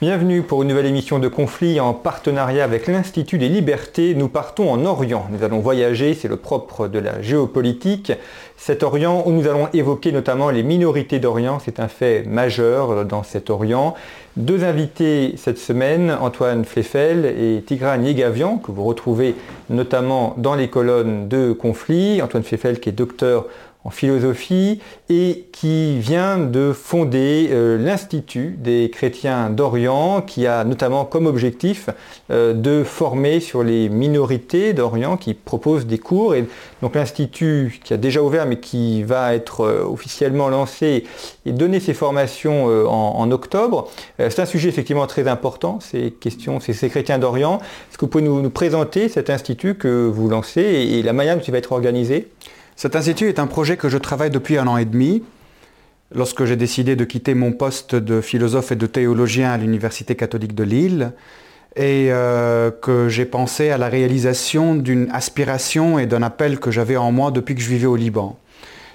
Bienvenue pour une nouvelle émission de Conflit en partenariat avec l'Institut des Libertés. Nous partons en Orient. Nous allons voyager, c'est le propre de la géopolitique. Cet Orient où nous allons évoquer notamment les minorités d'Orient, c'est un fait majeur dans cet Orient. Deux invités cette semaine, Antoine Fleffel et Tigran Yegavian, que vous retrouvez notamment dans les colonnes de Conflit. Antoine Fleffel qui est docteur en philosophie et qui vient de fonder euh, l'Institut des chrétiens d'Orient qui a notamment comme objectif euh, de former sur les minorités d'Orient qui propose des cours et donc l'Institut qui a déjà ouvert mais qui va être euh, officiellement lancé et donner ses formations en, octobre. c'est un sujet effectivement très important, ces questions, ces, chrétiens d'Orient. Est-ce que vous pouvez nous, présenter cet institut que vous lancez et la manière dont il va être organisé? Cet institut est un projet que je travaille depuis un an et demi. Lorsque j'ai décidé de quitter mon poste de philosophe et de théologien à l'Université catholique de Lille, et euh, que j'ai pensé à la réalisation d'une aspiration et d'un appel que j'avais en moi depuis que je vivais au Liban,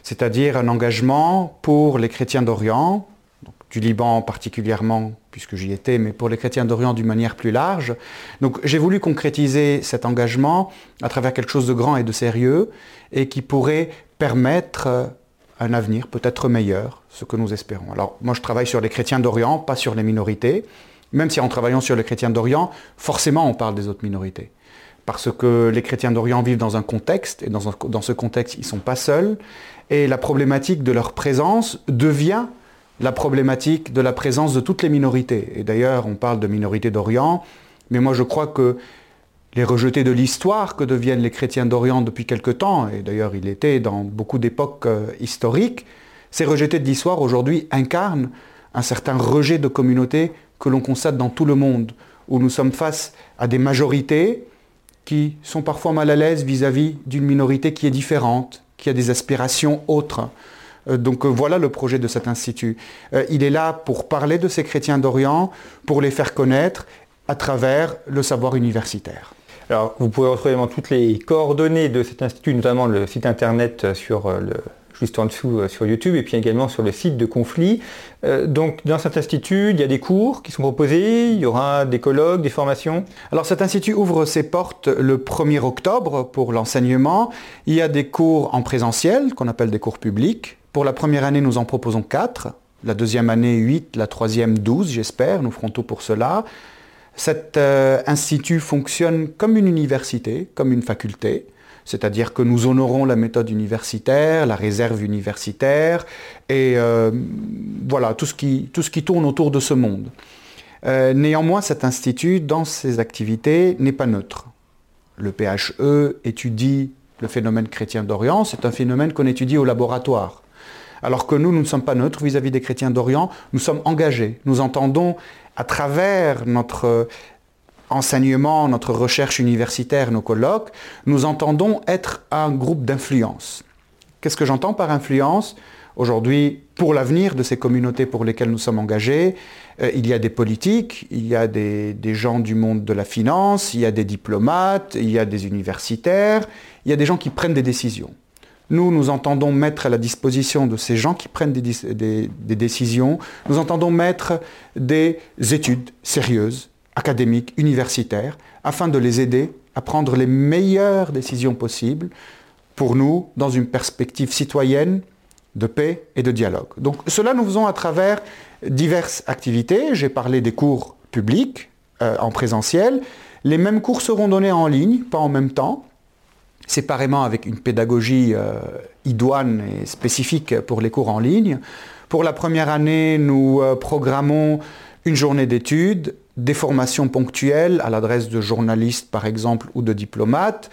c'est-à-dire un engagement pour les chrétiens d'Orient, du Liban particulièrement, puisque j'y étais, mais pour les chrétiens d'Orient d'une manière plus large. Donc j'ai voulu concrétiser cet engagement à travers quelque chose de grand et de sérieux, et qui pourrait permettre un avenir peut-être meilleur, ce que nous espérons. Alors moi je travaille sur les chrétiens d'Orient, pas sur les minorités, même si en travaillant sur les chrétiens d'Orient, forcément on parle des autres minorités. Parce que les chrétiens d'Orient vivent dans un contexte, et dans, dans ce contexte ils ne sont pas seuls, et la problématique de leur présence devient la problématique de la présence de toutes les minorités. Et d'ailleurs, on parle de minorités d'Orient, mais moi je crois que les rejetés de l'histoire que deviennent les chrétiens d'Orient depuis quelque temps, et d'ailleurs il était dans beaucoup d'époques euh, historiques, ces rejetés de l'histoire aujourd'hui incarnent un certain rejet de communauté que l'on constate dans tout le monde, où nous sommes face à des majorités qui sont parfois mal à l'aise vis-à-vis d'une minorité qui est différente, qui a des aspirations autres. Euh, donc euh, voilà le projet de cet institut. Il est là pour parler de ces chrétiens d'Orient, pour les faire connaître à travers le savoir universitaire. Alors, vous pouvez retrouver toutes les coordonnées de cet institut, notamment le site internet euh, sur euh, le, juste en dessous euh, sur YouTube et puis également sur le site de Conflit. donc dans cet institut, il y a des cours qui sont proposés, il y aura des colloques, des formations. Alors cet institut ouvre ses portes le 1er octobre pour l'enseignement. Il y a des cours en présentiel qu'on appelle des cours publics. Pour la première année, nous en proposons 4. La deuxième année, 8. La troisième, 12, j'espère. Nous ferons tout pour cela. Cet euh, institut fonctionne comme une université, comme une faculté, c'est-à-dire que nous honorons la méthode universitaire, la réserve universitaire, et euh, voilà, tout ce, qui, tout ce qui tourne autour de ce monde. Euh, néanmoins, cet institut, dans ses activités, n'est pas neutre. Le PHE étudie le phénomène chrétien d'Orient, c'est un phénomène qu'on étudie au laboratoire. Alors que nous, nous ne sommes pas neutres vis-à-vis des chrétiens d'Orient, nous sommes engagés. Nous entendons à travers notre enseignement, notre recherche universitaire, nos colloques, nous entendons être un groupe d'influence. Qu'est-ce que j'entends par influence? Aujourd'hui, pour l'avenir de ces communautés pour lesquelles nous sommes engagés, euh, il y a des politiques, il y a des, des, gens du monde de la finance, il y a des diplomates, il y a des universitaires, il y a des gens qui prennent des décisions. Nous, nous entendons mettre à la disposition de ces gens qui prennent des, décisions, nous entendons mettre des études sérieuses, académiques, universitaires, afin de les aider à prendre les meilleures décisions possibles pour nous dans une perspective citoyenne de paix et de dialogue. Donc cela nous faisons à travers diverses activités. J'ai parlé des cours publics euh, en présentiel. Les mêmes cours seront donnés en ligne, pas en même temps. Séparément avec une pédagogie idoine et spécifique pour les cours en ligne. Pour la première année, nous programmons une journée d'études, des formations ponctuelles à l'adresse de journalistes par exemple ou de diplomates.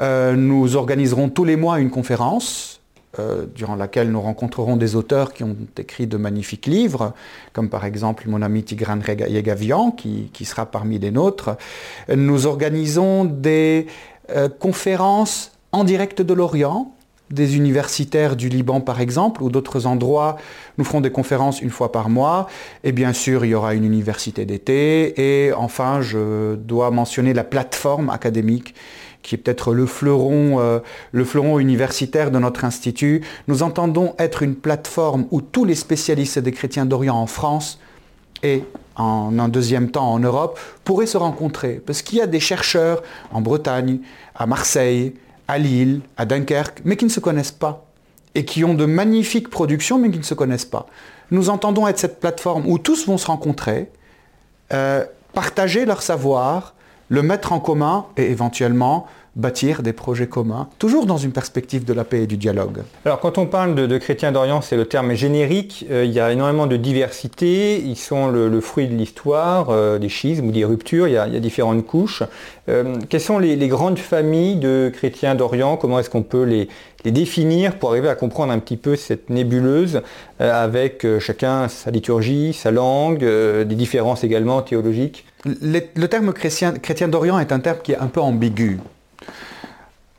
nous organiserons tous les mois une conférence euh, durant laquelle nous rencontrerons des auteurs qui ont écrit de magnifiques livres, comme par exemple mon ami Tigran Yegavian, qui, sera parmi les nôtres. Nous organisons des euh, conférences en direct de l'Orient, des universitaires du Liban par exemple, ou d'autres endroits, nous ferons des conférences une fois par mois. Et bien sûr, il y aura une université d'été. Et enfin, je dois mentionner la plateforme académique qui est peut-être le euh, le fleuron universitaire de notre institut. Nous entendons être une plateforme où tous les spécialistes des chrétiens d'Orient en France et en un deuxième temps en Europe pourraient se rencontrer. Parce qu'il y a des chercheurs en Bretagne, à Marseille, à Lille, à Dunkerque, mais qui ne se connaissent pas et qui ont de magnifiques productions, mais qui ne se connaissent pas. Nous entendons être cette plateforme où tous vont se rencontrer, euh, partager leur savoir, le mettre en commun et éventuellement bâtir des projets communs, toujours dans une perspective de la paix et du dialogue. Alors quand on parle de, chrétiens d'Orient, c'est le terme générique, euh, il y a énormément de diversité, ils sont le, fruit de l'histoire, euh, des schismes ou des ruptures, il y a, différentes couches. Euh, quelles sont les, grandes familles de chrétiens d'Orient? Comment est-ce qu'on peut les, définir pour arriver à comprendre un petit peu cette nébuleuse avec chacun sa liturgie, sa langue, des différences également théologiques? Le, terme chrétien, chrétien d'Orient est un terme qui est un peu ambigu.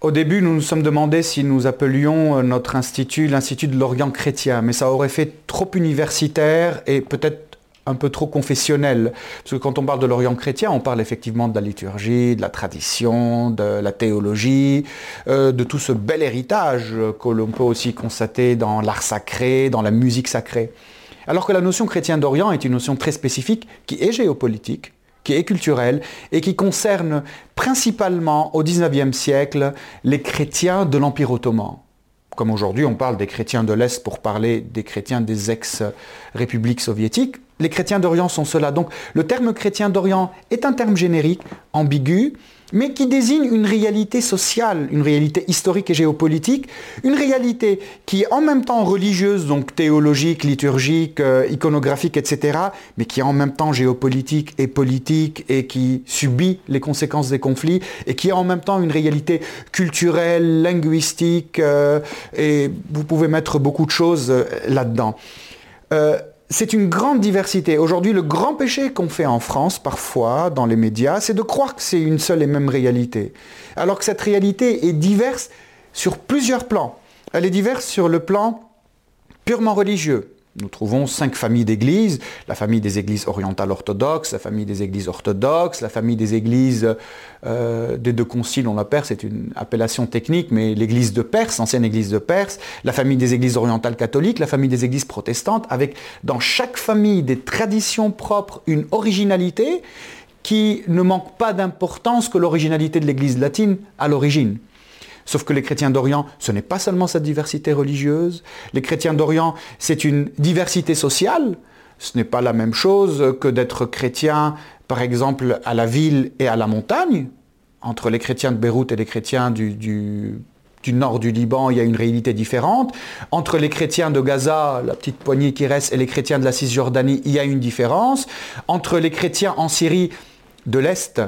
Au début, nous nous sommes demandé si nous appelions euh, notre institut l'Institut de l'Orient chrétien, mais ça aurait fait trop universitaire et peut-être un peu trop confessionnel. Parce que quand on parle de l'Orient chrétien, on parle effectivement de la liturgie, de la tradition, de la théologie, euh, de tout ce bel héritage que l'on peut aussi constater dans l'art sacré, dans la musique sacrée. Alors que la notion chrétien d'Orient est une notion très spécifique qui est géopolitique, qui est culturel et qui concerne principalement au XIXe siècle les chrétiens de l'Empire ottoman. Comme aujourd'hui on parle des chrétiens de l'Est pour parler des chrétiens des ex-républiques soviétiques, les chrétiens d'Orient sont ceux-là. Donc le terme chrétien d'Orient est un terme générique, ambigu, mais qui désigne une réalité sociale, une réalité historique et géopolitique, une réalité qui est en même temps religieuse, donc théologique, liturgique, euh, iconographique, etc., mais qui est en même temps géopolitique et politique et qui subit les conséquences des conflits, et qui est en même temps une réalité culturelle, linguistique, euh, et vous pouvez mettre beaucoup de choses euh, là-dedans c'est une grande diversité. Aujourd'hui, le grand péché qu'on fait en France, parfois, dans les médias, c'est de croire que c'est une seule et même réalité. Alors que cette réalité est diverse sur plusieurs plans. Elle est diverse sur le plan purement religieux. Nous trouvons cinq familles d'églises, la famille des églises orientales orthodoxes, la famille des églises orthodoxes, la famille des églises euh, des deux conciles, on l'appelle, c'est une appellation technique, mais l'église de Perse, ancienne église de Perse, la famille des églises orientales catholiques, la famille des églises protestantes, avec dans chaque famille des traditions propres, une originalité qui ne manque pas d'importance que l'originalité de l'église latine à l'origine. Sauf que les chrétiens d'Orient, ce n'est pas seulement cette diversité religieuse. Les chrétiens d'Orient, c'est une diversité sociale. Ce n'est pas la même chose que d'être chrétien, par exemple, à la ville et à la montagne. Entre les chrétiens de Beyrouth et les chrétiens du, du, nord du Liban, il y a une réalité différente. Entre les chrétiens de Gaza, la petite poignée qui reste, et les chrétiens de la Cisjordanie, il y a une différence. Entre les chrétiens en Syrie de l'Est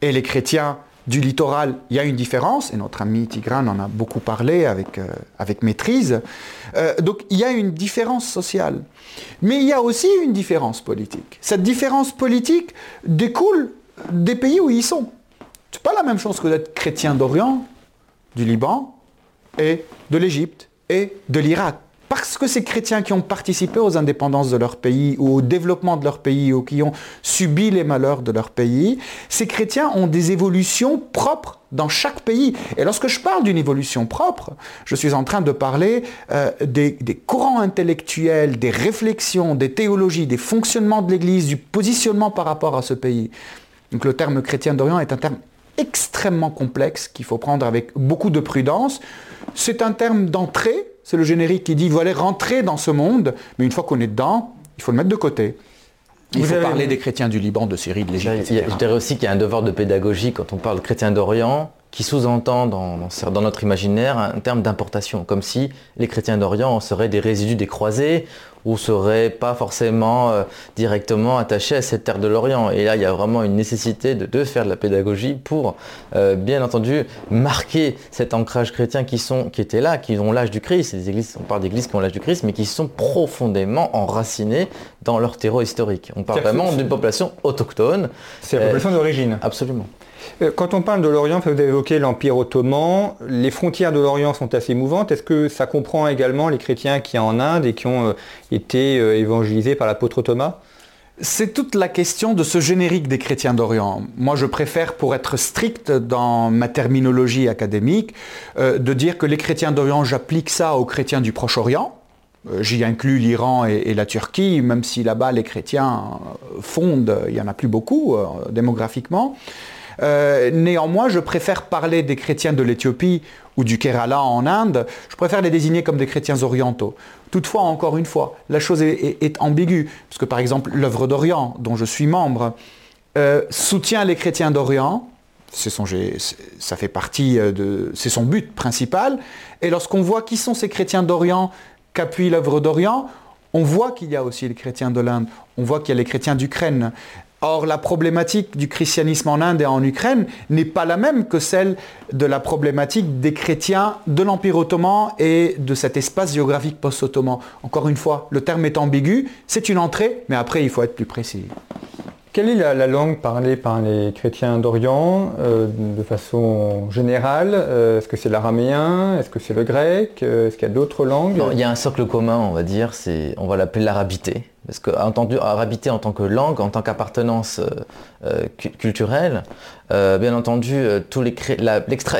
et les chrétiens du littoral, il y a une différence, et notre ami Tigran en a beaucoup parlé avec, euh, maîtrise. Euh, donc il y a une différence sociale. Mais il y a aussi une différence politique. Cette différence politique découle des pays où ils sont. C'est pas la même chose que d'être chrétien d'Orient, du Liban, et de l'Égypte, et de l'Irak parce que ces chrétiens qui ont participé aux indépendances de leur pays ou au développement de leur pays ou qui ont subi les malheurs de leur pays, ces chrétiens ont des évolutions propres dans chaque pays. Et lorsque je parle d'une évolution propre, je suis en train de parler euh, des, des, courants intellectuels, des réflexions, des théologies, des fonctionnements de l'Église, du positionnement par rapport à ce pays. Donc le terme chrétien d'Orient est un terme extrêmement complexe qu'il faut prendre avec beaucoup de prudence. C'est un terme d'entrée c'est le générique qui dit vous allez rentrer dans ce monde, mais une fois qu'on est dedans, il faut le mettre de côté. Il faut parler des chrétiens du Liban, de Syrie, de l'Égypte. Je dirais aussi qu'il y a un devoir de pédagogie quand on parle chrétien d'Orient. Qui sous-entend dans, notre imaginaire un terme d'importation, comme si les chrétiens d'Orient seraient des résidus des croisés ou seraient pas forcément euh, directement attachés à cette terre de l'Orient. Et là, il y a vraiment une nécessité de, faire de la pédagogie pour, euh, bien entendu, marquer cet ancrage chrétien qui, sont, qui était là, qui ont l'âge du Christ. Églises, on parle d'églises qui ont l'âge du Christ, mais qui sont profondément enracinées dans leur terreau historique. On parle vraiment d'une population autochtone. C'est la population d'origine. Absolument. Euh, quand on parle de l'Orient, vous avez évoqué l'Empire ottoman, les frontières de l'Orient sont assez mouvantes. Est-ce que ça comprend également les chrétiens qui sont en Inde et qui ont euh, été euh, évangélisés par l'apôtre Thomas? C'est toute la question de ce générique des chrétiens d'Orient. Moi, je préfère, pour être strict dans ma terminologie académique, de dire que les chrétiens d'Orient, j'applique ça aux chrétiens du Proche-Orient. J'y inclus l'Iran et, la Turquie, même si là-bas les chrétiens fondent, il n'y en a plus beaucoup démographiquement. Euh, néanmoins, je préfère parler des chrétiens de l'Éthiopie ou du Kerala en Inde, je préfère les désigner comme des chrétiens orientaux. Toutefois, encore une fois, la chose est, ambiguë, parce que par exemple, l'œuvre d'Orient, dont je suis membre, euh, soutient les chrétiens d'Orient, fait partie euh. C'est son but principal. Et lorsqu'on voit qui sont ces chrétiens d'Orient qu'appuie l'œuvre d'Orient, on voit qu'il y a aussi les chrétiens de l'Inde, on voit qu'il y a les chrétiens d'Ukraine. Or, la problématique du christianisme en Inde et en Ukraine n'est pas la même que celle de la problématique des chrétiens de l'Empire ottoman et de cet espace géographique post-ottoman. Encore une fois, le terme est ambigu, c'est une entrée, mais après, il faut être plus précis. Quelle est la, langue parlée par les chrétiens d'Orient euh, de façon générale? Euh, Est-ce que c'est l'araméen? Est-ce que c'est le grec? Euh, Est-ce qu'il y a d'autres langues? Il y a un socle commun, on va dire, c'est, on va l'appeler l'arabité. Parce arabité en tant que langue, en tant qu'appartenance culturelle, bien entendu,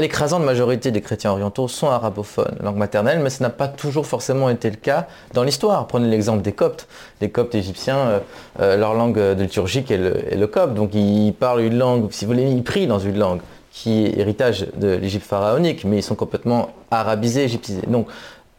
l'écrasante majorité des chrétiens orientaux sont arabophones, langue maternelle, mais ce n'a pas toujours forcément été le cas dans l'histoire. Prenez l'exemple des Coptes. Les Coptes égyptiens, leur langue de liturgique est le, copte. Donc ils parlent une langue, si vous voulez, ils prient dans une langue qui est héritage de l'Égypte pharaonique, mais ils sont complètement arabisés, égyptisés. Donc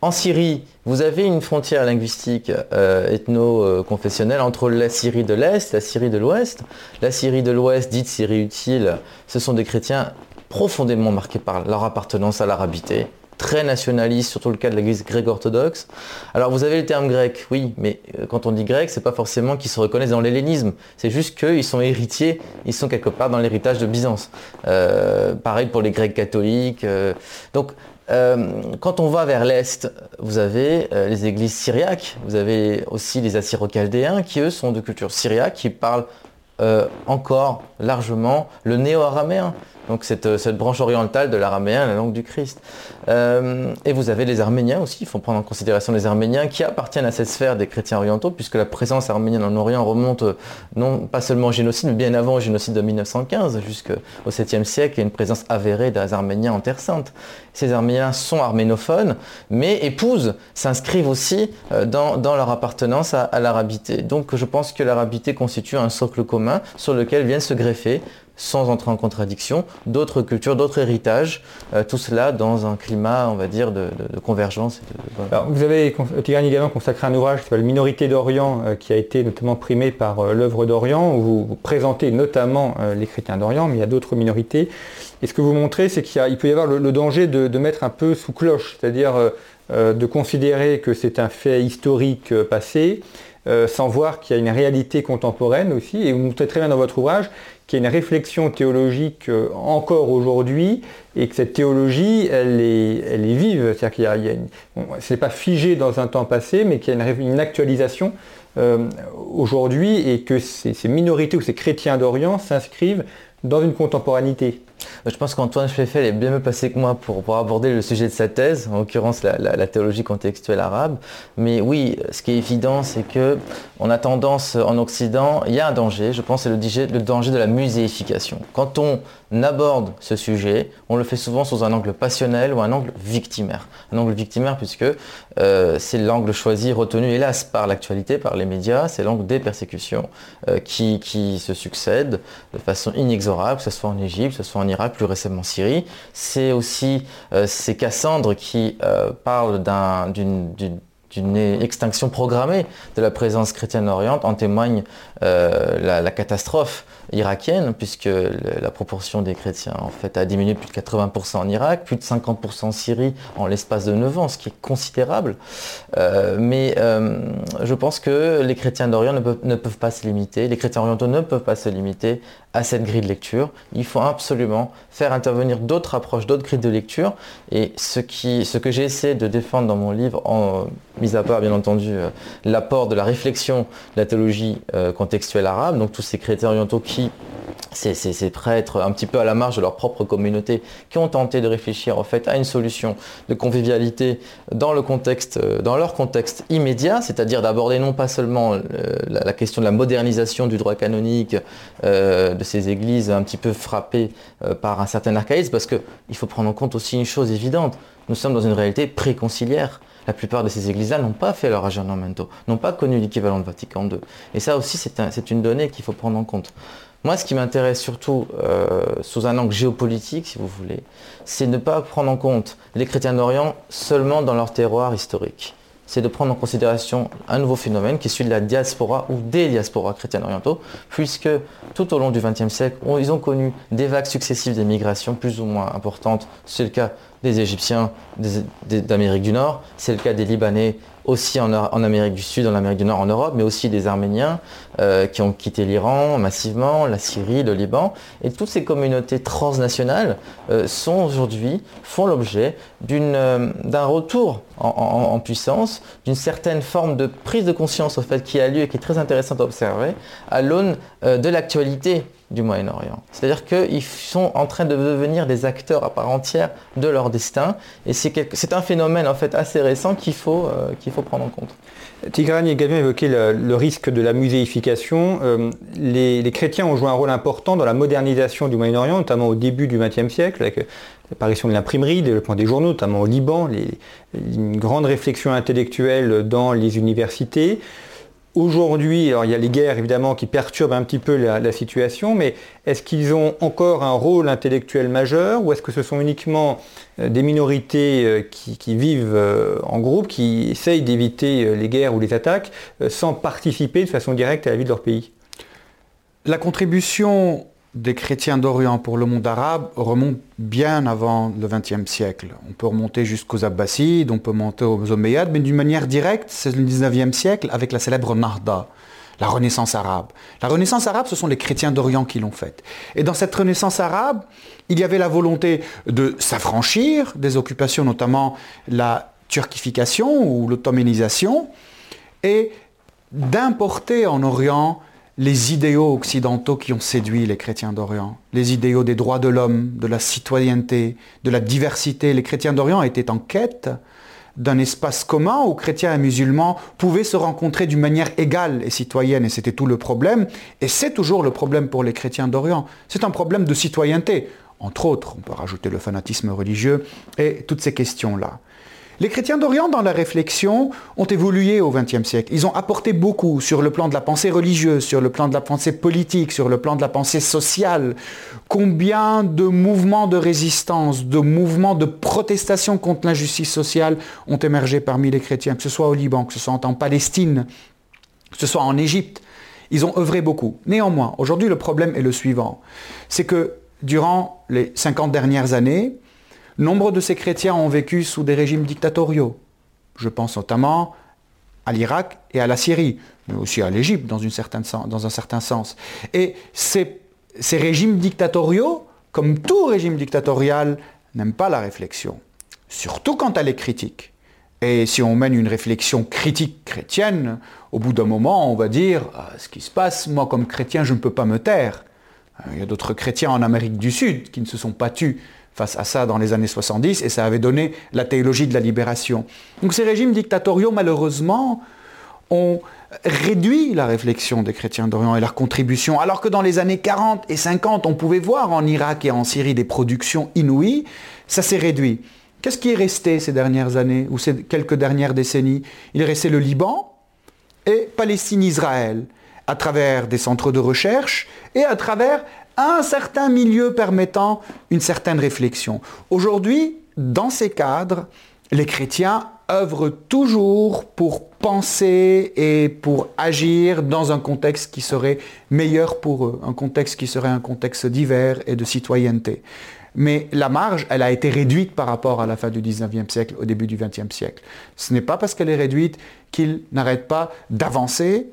en Syrie, vous avez une frontière linguistique euh, ethno-confessionnelle entre la Syrie de l'Est la Syrie de l'Ouest. La Syrie de l'Ouest, dite Syrie utile, ce sont des chrétiens profondément marqués par leur appartenance à l'arabité, très nationaliste, surtout le cas de l'église grecque orthodoxe. Alors vous avez le terme grec, oui, mais euh, quand on dit grec, c'est pas forcément qu'ils se reconnaissent dans l'hellénisme. C'est juste qu'ils sont héritiers, ils sont quelque part dans l'héritage de Byzance. Euh, pareil pour les grecs catholiques. Donc quand on va vers l'Est, vous avez les églises syriaques, vous avez aussi les assyro-chaldéens qui eux sont de culture syriaque, qui parlent encore largement le néo-araméen donc euh, cette, branche orientale de l'araméen, la langue du Christ. Euh, et vous avez les Arméniens aussi, il faut prendre en considération les Arméniens qui appartiennent à cette sphère des chrétiens orientaux, puisque la présence arménienne en Orient remonte euh, non pas seulement au génocide, mais bien avant au génocide de 1915, jusqu'au 7e siècle, a une présence avérée des Arméniens en Terre Sainte. Ces Arméniens sont arménophones, mais épousent, s'inscrivent aussi dans, leur appartenance à, l'arabité. Donc je pense que l'arabité constitue un socle commun sur lequel viennent se greffer sans entrer en contradiction, d'autres cultures, d'autres héritages, euh, tout cela dans un climat, on va dire, de, convergence. vous avez, Tigran également consacré un ouvrage qui s'appelle Minorité d'Orient, euh, qui a été notamment primé par euh, l'œuvre d'Orient, où vous, présentez notamment les chrétiens d'Orient, mais il y a d'autres minorités. Et ce que vous montrez, c'est qu'il peut y avoir le, danger de, mettre un peu sous cloche, c'est-à-dire de considérer que c'est un fait historique passé, sans voir qu'il y a une réalité contemporaine aussi. Et vous montrez très bien dans votre ouvrage qu'il y a une réflexion théologique euh, encore aujourd'hui et que cette théologie, elle est, vive. C'est-à-dire qu'il y a, pas figé dans un temps passé, mais qu'il y a une, actualisation euh, aujourd'hui et que ces, ces minorités ou ces chrétiens d'Orient s'inscrivent dans une contemporanité. Je pense qu'Antoine Scheffel est bien mieux passé que moi pour, aborder le sujet de sa thèse, en l'occurrence la, théologie contextuelle arabe. Mais oui, ce qui est évident, c'est que on a tendance en Occident, il y a un danger, je pense, c'est le, danger de la muséification. Quand on aborde ce sujet, on le fait souvent sous un angle passionnel ou un angle victimaire. Un angle victimaire puisque euh, c'est l'angle choisi, retenu hélas par l'actualité, par les médias, c'est l'angle des persécutions euh, qui, qui, se succèdent de façon inexorable, que ce soit en Égypte, que ce soit en Plus récemment en Syrie. C'est aussi euh, ces Cassandres qui parlent d'une extinction programmée de la présence chrétienne oriente en témoigne la, la, catastrophe irakienne, puisque la proportion des chrétiens en fait a diminué plus de 80% en Irak, plus de 50% en Syrie en l'espace de 9 ans, ce qui est considérable. mais je pense que les chrétiens d'Orient ne ne peuvent pas se limiter, les chrétiens orientaux ne peuvent pas se limiter à cette grille de lecture. Il faut absolument faire intervenir d'autres approches, d'autres grilles de lecture. Et ce, qui, ce que j'ai essayé de défendre dans mon livre, en, mis à part bien entendu euh, l'apport de la réflexion de la théologie euh, contextuelle arabe, donc tous ces chrétiens orientaux qui ces, prêtres un petit peu à la marge de leur propre communauté qui ont tenté de réfléchir en fait à une solution de convivialité dans, le contexte, euh, dans leur contexte immédiat, c'est-à-dire d'aborder non pas seulement la, question de la modernisation du droit canonique de ces églises un petit peu frappées par un certain archaïsme, parce qu'il faut prendre en compte aussi une chose évidente, nous sommes dans une réalité préconciliaire. La plupart de ces églises-là n'ont pas fait leur aggiornamento, n'ont pas connu l'équivalent de Vatican II. Et ça aussi, c'est une donnée qu'il faut prendre en compte. Moi, ce qui m'intéresse surtout euh, sous un angle géopolitique, si vous voulez, c'est ne pas prendre en compte les chrétiens d'Orient seulement dans leur terroir historique. C'est de prendre en considération un nouveau phénomène qui est celui de la diaspora ou des diasporas chrétiennes orientaux, puisque tout au long du XXe siècle, ils ont connu des vagues successives d'émigration plus ou moins importantes. C'est le cas des Égyptiens d'Amérique du Nord, c'est le cas des Libanais aussi en, Amérique du Sud, en Amérique du Nord, en Europe, mais aussi des Arméniens euh, qui ont quitté l'Iran massivement, la Syrie, le Liban. Et toutes ces communautés transnationales euh, sont aujourd'hui, font l'objet euh, d'un retour en, puissance, d'une certaine forme de prise de conscience au fait qui a lieu et qui est très intéressante à observer à l'aune de l'actualité du Moyen-Orient. C'est-à-dire qu'ils sont en train de devenir des acteurs à part entière de leur destin. Et c'est un phénomène en fait assez récent qu'il faut, euh, qu'il faut prendre en compte. Tigrane a également évoqué le, risque de la muséification. Euh, les, chrétiens ont joué un rôle important dans la modernisation du Moyen-Orient, notamment au début du XXe siècle, avec l'apparition de l'imprimerie, le développement des journaux, notamment au Liban, une grande réflexion intellectuelle dans les universités. Aujourd'hui, il y a les guerres évidemment qui perturbent un petit peu la, situation, mais est-ce qu'ils ont encore un rôle intellectuel majeur ou est-ce que ce sont uniquement euh, des minorités euh, qui, vivent euh, en groupe, qui essayent d'éviter les guerres ou les attaques sans participer de façon directe à la vie de leur pays? La contribution des chrétiens d'Orient pour le monde arabe remonte bien avant le XXe siècle. On peut remonter jusqu'aux Abbasides, on peut monter aux Omeyyades, mais d'une manière directe, c'est le XIXe siècle avec la célèbre Nahda, la Renaissance arabe. La Renaissance arabe, ce sont les chrétiens d'Orient qui l'ont faite. Et dans cette Renaissance arabe, il y avait la volonté de s'affranchir des occupations, notamment la turquification ou l'ottomanisation, et d'importer en Orient les idéaux occidentaux qui ont séduit les chrétiens d'Orient, les idéaux des droits de l'homme, de la citoyenneté, de la diversité. Les chrétiens d'Orient étaient en quête d'un espace commun où chrétiens et musulmans pouvaient se rencontrer d'une manière égale et citoyenne, et c'était tout le problème, et c'est toujours le problème pour les chrétiens d'Orient. C'est un problème de citoyenneté, entre autres, on peut rajouter le fanatisme religieux et toutes ces questions-là. Les chrétiens d'Orient, dans la réflexion, ont évolué au XXe siècle. Ils ont apporté beaucoup sur le plan de la pensée religieuse, sur le plan de la pensée politique, sur le plan de la pensée sociale. Combien de mouvements de résistance, de mouvements de protestation contre l'injustice sociale ont émergé parmi les chrétiens, que ce soit au Liban, que ce soit en Palestine, que ce soit en Égypte. Ils ont œuvré beaucoup. Néanmoins, aujourd'hui, le problème est le suivant. C'est que durant les 50 dernières années, Nombre de ces chrétiens ont vécu sous des régimes dictatoriaux. Je pense notamment à l'Irak et à la Syrie, mais aussi à l'Égypte dans, un certain sens. Et ces, régimes dictatoriaux, comme tout régime dictatorial, n'aiment pas la réflexion, surtout quand elle est critique. Et si on mène une réflexion critique chrétienne, au bout d'un moment, on va dire, ah, ce qui se passe, moi comme chrétien, je ne peux pas me taire. Il y a d'autres chrétiens en Amérique du Sud qui ne se sont pas tus face à ça dans les années 70 et ça avait donné la théologie de la libération. Donc ces régimes dictatoriaux, malheureusement, ont réduit la réflexion des chrétiens d'Orient et leur contribution, alors que dans les années 40 et 50, on pouvait voir en Irak et en Syrie des productions inouïes, ça s'est réduit. Qu'est-ce qui est resté ces dernières années ou ces quelques dernières décennies? Il est resté le Liban et Palestine-Israël, à travers des centres de recherche et à travers un certain milieu permettant une certaine réflexion. Aujourd'hui, dans ces cadres, les chrétiens œuvrent toujours pour penser et pour agir dans un contexte qui serait meilleur pour eux, un contexte qui serait un contexte divers et de citoyenneté. Mais la marge, elle a été réduite par rapport à la fin du 19e siècle, au début du 20e siècle. Ce n'est pas parce qu'elle est réduite qu'ils n'arrêtent pas d'avancer,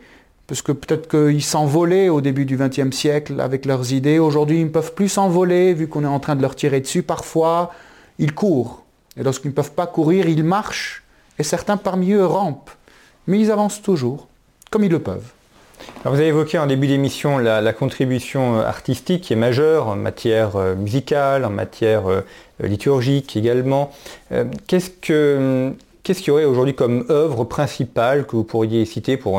parce que peut-être qu'ils s'envolaient au début du XXe siècle avec leurs idées. Aujourd'hui, ils ne peuvent plus s'envoler, vu qu'on est en train de leur tirer dessus. Parfois, ils courent. Et lorsqu'ils ne peuvent pas courir, ils marchent. Et certains parmi eux rampent. Mais ils avancent toujours, comme ils le peuvent vous avez évoqué en début d'émission la, contribution euh, artistique qui est majeure en matière euh, musicale, en matière euh, liturgique également. Qu'est-ce qu'il y aurait aujourd'hui comme œuvre principale que vous pourriez citer pour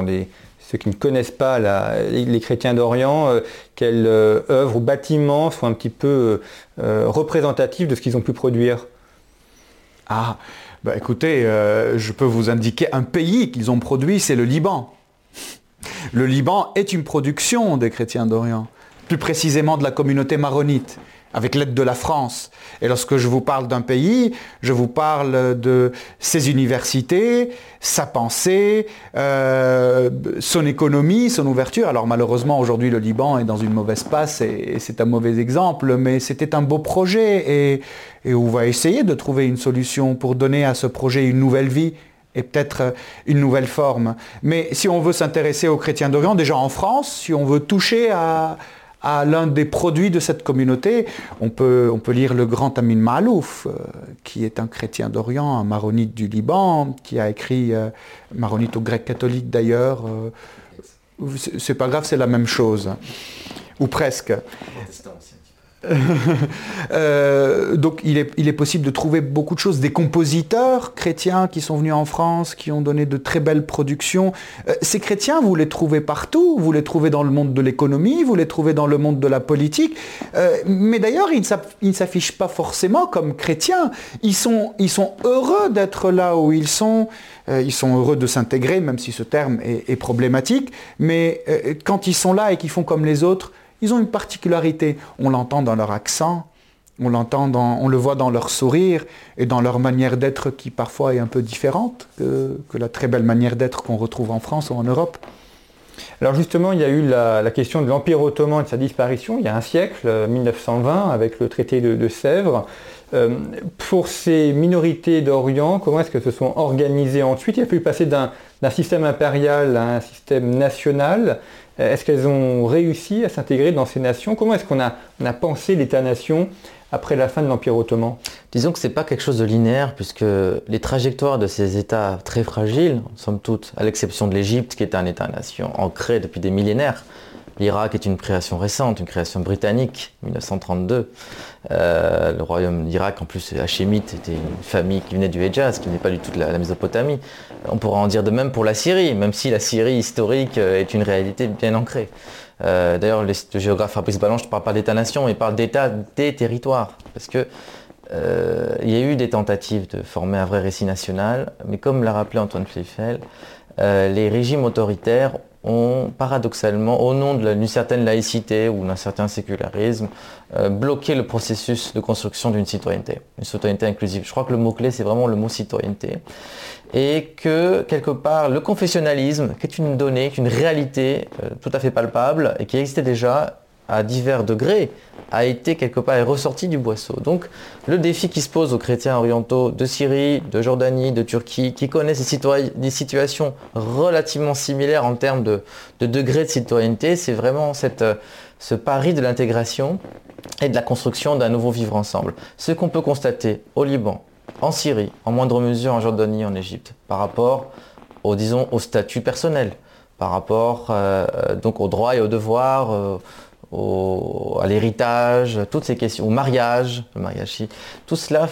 ceux qui ne connaissent pas les, chrétiens d'Orient, quelle œuvre ou bâtiment sont un petit peu représentatifs de ce qu'ils ont pu produire Ah, bah écoutez, je peux vous indiquer un pays qu'ils ont produit, c'est le Liban. Le Liban est une production des chrétiens d'Orient, plus précisément de la communauté maronite, avec l'aide de la France. Et lorsque je vous parle d'un pays, je vous parle de ses universités, sa pensée, euh, son économie, son ouverture. Alors malheureusement, aujourd'hui, le Liban est dans une mauvaise passe et, c'est un mauvais exemple, mais c'était un beau projet et, on va essayer de trouver une solution pour donner à ce projet une nouvelle vie et peut-être euh, une nouvelle forme. Mais si on veut s'intéresser aux chrétiens d'Orient, déjà en France, si on veut toucher à, l'un des produits de cette communauté, on peut, lire le grand Amin Malouf, euh, qui est un chrétien d'Orient, un maronite du Liban, qui a écrit, euh, maronite au grec catholique d'ailleurs, c'est pas grave, c'est la même chose, ou presque. Euh, donc il est, possible de trouver beaucoup de choses. Des compositeurs chrétiens qui sont venus en France, qui ont donné de très belles productions. Euh, ces chrétiens, vous les trouvez partout. Vous les trouvez dans le monde de l'économie, vous les trouvez dans le monde de la politique. Euh, mais d'ailleurs, ils ne s'affichent pas forcément comme chrétiens. Ils sont, ils sont heureux d'être là où ils sont. ils sont heureux de s'intégrer, même si ce terme est problématique. Mais quand ils sont là et qu'ils font comme les autres, ils ont une particularité. On l'entend dans leur accent, on l'entend, on le voit dans leur sourire et dans leur manière d'être qui parfois est un peu différente que, la très belle manière d'être qu'on retrouve en France ou en Europe. Alors justement, il y a eu la, question de l'Empire ottoman et de sa disparition il y a un siècle, 1920, euh, avec le traité de, Sèvres. Euh, pour ces minorités d'Orient, comment est-ce qu'elles se sont organisées ensuite? Il a fallu passer d'un système impérial à un système national. Euh, est-ce qu'elles ont réussi à s'intégrer dans ces nations? Comment est-ce qu'on a, pensé l'État-nation après la fin de l'Empire ottoman? Disons que ce n'est pas quelque chose de linéaire, puisque les trajectoires de ces États très fragiles, somme toute, à l'exception de l'Égypte, qui est un État-nation ancré depuis des millénaires, L'Irak est une création récente, une création britannique, 1932. Euh, le royaume d'Irak, en plus, hachémite, était une famille qui venait du Hejaz, qui n'est pas du tout de la, Mésopotamie. On pourra en dire de même pour la Syrie, même si la Syrie historique euh, est une réalité bien ancrée. Euh, d'ailleurs, le, géographe Fabrice Ballanche ne parle pas d'État-nation, il parle d'État des territoires. Parce que il y a eu des tentatives de former un vrai récit national, mais comme l'a rappelé Antoine Fleifel, les régimes autoritaires ont paradoxalement, au nom d'une certaine laïcité ou d'un certain sécularisme, euh, bloqué le processus de construction d'une citoyenneté, une citoyenneté inclusive. Je crois que le mot-clé, c'est vraiment le mot citoyenneté. Et que, quelque part, le confessionnalisme, qui est une donnée, qui est une réalité euh, tout à fait palpable et qui existait déjà, à divers degrés, a été quelque part ressorti du boisseau. Donc le défi qui se pose aux chrétiens orientaux de Syrie, de Jordanie, de Turquie, qui connaissent des, situations relativement similaires en termes de, degré de citoyenneté, c'est vraiment cette, ce pari de l'intégration et de la construction d'un nouveau vivre ensemble. Ce qu'on peut constater au Liban, en Syrie, en moindre mesure en Jordanie, en Égypte, par rapport au, disons, au statut personnel, par rapport euh, donc aux droits et aux devoirs, euh, à l'héritage, toutes ces questions, au mariage, le mariage, tout cela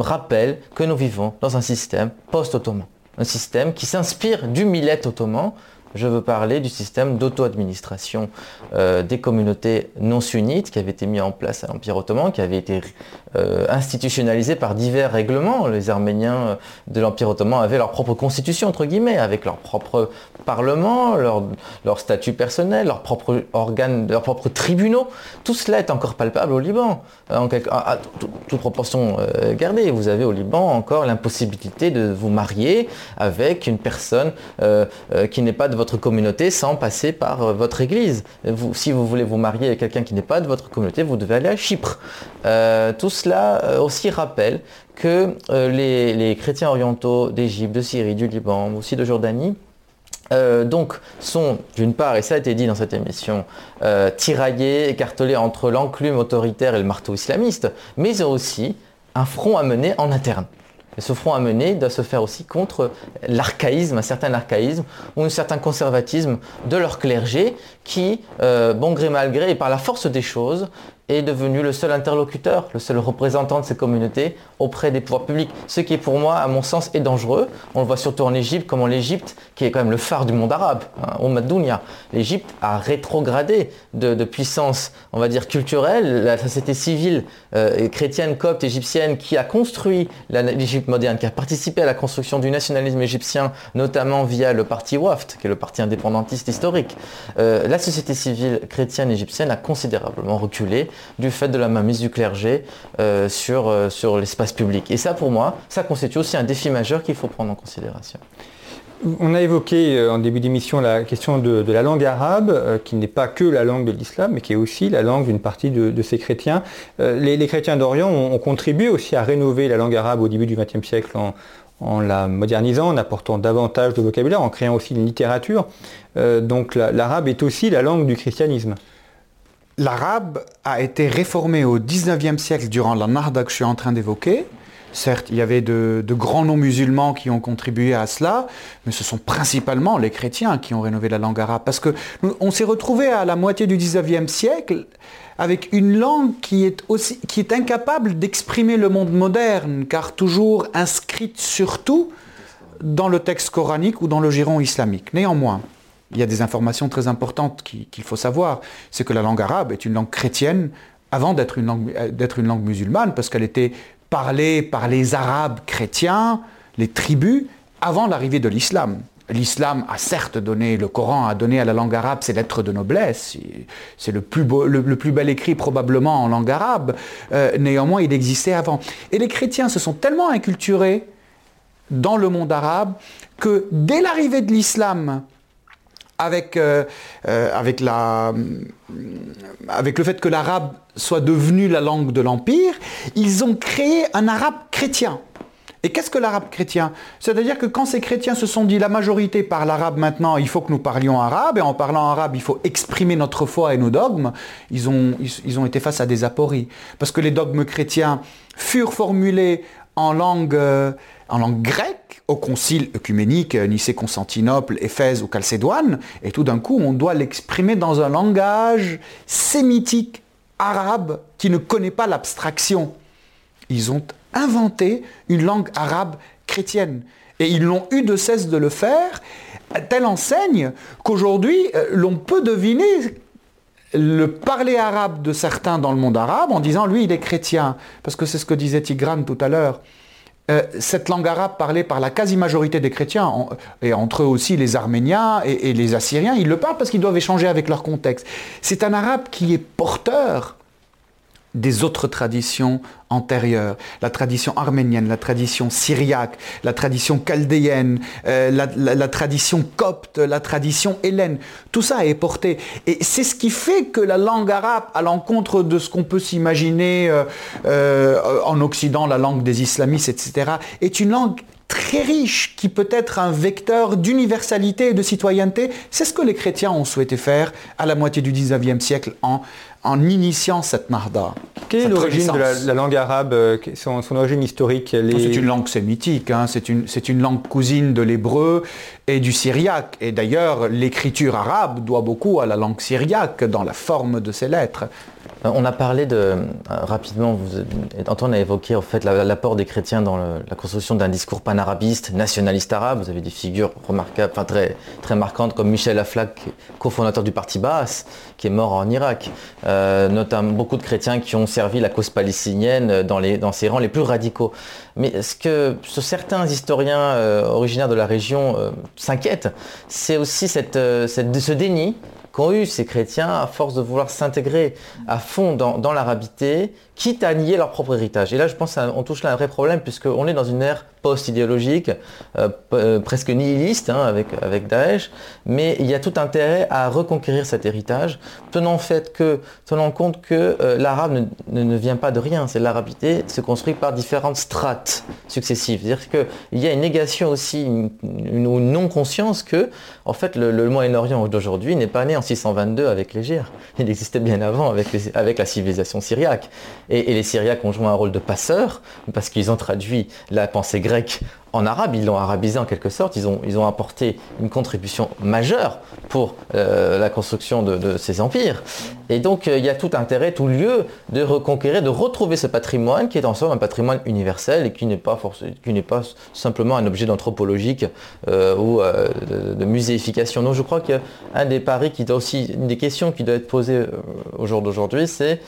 rappelle que nous vivons dans un système post-ottoman. Un système qui s'inspire du millet ottoman Je veux parler du système d'auto-administration euh, des communautés non sunnites qui avait été mis en place à l'Empire ottoman, qui avait été euh, institutionnalisé par divers règlements. Les Arméniens euh, de l'Empire ottoman avaient leur propre constitution, entre guillemets, avec leur propre parlement, leur, leur statut personnel, leurs propres organes, leurs propres tribunaux. Tout cela est encore palpable au Liban, en à, toute proportion gardée. Vous avez au Liban encore l'impossibilité de vous marier avec une personne qui n'est pas de votre communauté sans passer par euh, votre église. si vous voulez vous marier avec quelqu'un qui n'est pas de votre communauté, vous devez aller à Chypre. Euh, tout cela euh, aussi rappelle que les, chrétiens orientaux d'Égypte, de Syrie, du Liban, aussi de Jordanie, donc sont d'une part, et ça a été dit dans cette émission, tiraillés, écartelés entre l'enclume autoritaire et le marteau islamiste, mais ils ont aussi un front à mener en interne. Et ce front à mener doit se faire aussi contre l'archaïsme, un certain archaïsme ou un certain conservatisme de leur clergé qui, euh, bon gré mal gré et par la force des choses, est devenu le seul interlocuteur, le seul représentant de ces communautés auprès des pouvoirs publics. Ce qui pour moi, à mon sens, est dangereux. On le voit surtout en Égypte, comment l'Égypte, qui est quand même le phare du monde arabe, hein, au Madounia, l'Égypte a rétrogradé de, puissance, on va dire, culturelle. La société civile euh, chrétienne, copte, égyptienne, qui a construit l'Égypte moderne, qui a participé à la construction du nationalisme égyptien, notamment via le parti Waft, qui est le parti indépendantiste historique. Euh, la société civile chrétienne égyptienne a considérablement reculé du fait de la mainmise du clergé euh, sur, euh, sur l'espace public. Et ça, pour moi, ça constitue aussi un défi majeur qu'il faut prendre en considération. On a évoqué euh, en début d'émission la question de, la langue arabe, qui n'est pas que la langue de l'islam, mais qui est aussi la langue d'une partie de, ces chrétiens. les, chrétiens d'Orient ont, contribué aussi à rénover la langue arabe au début du XXe siècle en, la modernisant, en apportant davantage de vocabulaire, en créant aussi une littérature. donc l'arabe est aussi la langue du christianisme. L'arabe a été réformé au 19e siècle durant la Narda que je suis en train d'évoquer. Certes, il y avait de, grands noms musulmans qui ont contribué à cela, mais ce sont principalement les chrétiens qui ont rénové la langue arabe. Parce qu'on s'est retrouvé à la moitié du 19e siècle avec une langue qui est, qui est incapable d'exprimer le monde moderne, car toujours inscrite surtout dans le texte coranique ou dans le giron islamique. Néanmoins, il y a des informations très importantes qu'il faut savoir. C'est que la langue arabe est une langue chrétienne avant d'être une, langue, euh, musulmane, parce qu'elle était parlée par les Arabes chrétiens, les tribus, avant l'arrivée de l'islam. L'islam a certes donné, le Coran a donné à la langue arabe ses lettres de noblesse, c'est le, plus plus bel écrit probablement en langue arabe, euh, néanmoins il existait avant. Et les chrétiens se sont tellement inculturés dans le monde arabe que dès l'arrivée de l'islam avec, euh, euh, avec, la, avec le fait que l'arabe soit devenu la langue de l'Empire, ils ont créé un arabe chrétien. Et qu'est-ce que l'arabe chrétien? C'est-à-dire que quand ces chrétiens se sont dit la majorité parle arabe maintenant, il faut que nous parlions arabe, et en parlant arabe, il faut exprimer notre foi et nos dogmes, ils ont, ils, ont été face à des apories. Parce que les dogmes chrétiens furent formulés en langue, euh, en langue grecque au concile œcuménique Nicée-Constantinople, Éphèse ou Chalcédoine, et tout d'un coup on doit l'exprimer dans un langage sémitique, arabe, qui ne connaît pas l'abstraction. Ils ont inventé une langue arabe chrétienne. Et ils n'ont eu de cesse de le faire, telle enseigne qu'aujourd'hui, euh, l'on peut deviner le parler arabe de certains dans le monde arabe en disant lui il est chrétien, parce que c'est ce que disait Tigran tout à l'heure. Euh, cette langue arabe parlée par la quasi-majorité des chrétiens, et entre eux aussi les Arméniens et, et les Assyriens, ils le parlent parce qu'ils doivent échanger avec leur contexte. C'est un arabe qui est porteur des autres traditions antérieures, la tradition arménienne, la tradition syriaque, la tradition chaldéenne, euh, la, tradition copte, la tradition hélène. Tout ça est porté. Et c'est ce qui fait que la langue arabe, à l'encontre de ce qu'on peut s'imaginer euh, euh, en Occident, la langue des islamistes, etc., est une langue très riche, qui peut être un vecteur d'universalité et de citoyenneté. C'est ce que les chrétiens ont souhaité faire à la moitié du 19e siècle en en initiant cette Nahda. Quelle est cette l'origine de la, langue arabe, euh, son, son origine historique les- C'est une langue sémitique, hein, c'est une, c'est une langue cousine de l'hébreu et du syriaque. Et d'ailleurs, l'écriture arabe doit beaucoup à la langue syriaque dans la forme de ses lettres. Euh, On a parlé de, euh, rapidement, vous, Antoine a évoqué en fait la- l'apport des chrétiens dans le- la construction d'un discours panarabiste, nationaliste arabe. Vous avez des figures remarquables, enfin très, très marquantes comme Michel Aflaq, cofondateur du parti Baas, qui est mort en Irak. Euh, notamment beaucoup de chrétiens qui ont servi la cause palestinienne dans, les, ses rangs les plus radicaux. Mais ce que ce- certains historiens euh, originaires de la région euh, s'inquiètent, c'est aussi cette, euh, ce déni qu'ont eu ces chrétiens à force de vouloir s'intégrer à fond dans l'arabité, quitte à nier leur propre héritage. Et là, je pense qu'on touche là un vrai problème, puisqu'on est dans une ère post-idéologique, euh, euh, presque nihiliste hein, avec, Daesh, mais il y a tout intérêt à reconquérir cet héritage, tenant, fait que, tenant compte que euh, l'arabe ne, ne- vient pas de rien, c'est l'arabité se construit par différentes strates successives. C'est-à-dire qu'il y a une négation aussi, une, une- non-conscience que, en fait, le, Moyen-Orient d'aujourd'hui n'est pas né en 622 avec l'Égir. Il existait bien avant avec, avec la civilisation syriaque. Et, les Syriaques ont joué un rôle de passeur, parce qu'ils ont traduit la pensée grecque en arabe, ils l'ont arabisé en quelque sorte, ils ont, ils ont apporté une contribution majeure pour euh, la construction de, ces empires. Et donc euh, il y a tout intérêt, tout lieu de reconquérir, de retrouver ce patrimoine qui est en somme un patrimoine universel et qui n'est pas, qui n'est pas simplement un objet d'anthropologique euh, ou de, de muséification. Donc je crois qu'un des paris qui doit aussi, une des questions qui doit être posée au jour d'aujourd'hui, c'est